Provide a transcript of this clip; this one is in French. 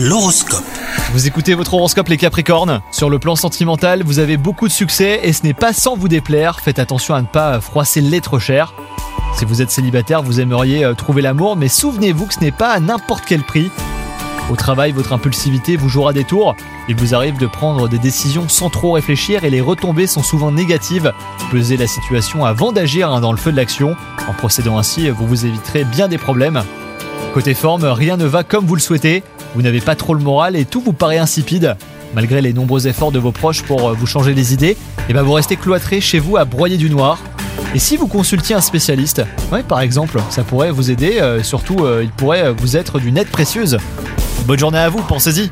L'horoscope. Vous écoutez votre horoscope les Capricornes? Sur le plan sentimental, vous avez beaucoup de succès et ce n'est pas sans vous déplaire. Faites attention à ne pas froisser le lait trop cher. Si vous êtes célibataire, vous aimeriez euh, trouver l'amour, mais souvenez-vous que ce n'est pas à n'importe quel prix. Au travail, votre impulsivité vous jouera des tours. Il vous arrive de prendre des décisions sans trop réfléchir et les retombées sont souvent négatives. Pesez la situation avant d'agir hein, dans le feu de l'action. En procédant ainsi, vous vous éviterez bien des problèmes. Côté forme, rien ne va comme vous le souhaitez. Vous n'avez pas trop le moral et tout vous paraît insipide. Malgré les nombreux efforts de vos proches pour euh, vous changer les idées, et ben vous restez cloîtré chez vous à broyer du noir. Et si vous consultiez un spécialiste, ouais, par exemple, ça pourrait vous aider, euh, surtout euh, il pourrait vous être d'une aide précieuse. Bonne journée à vous, pensez-y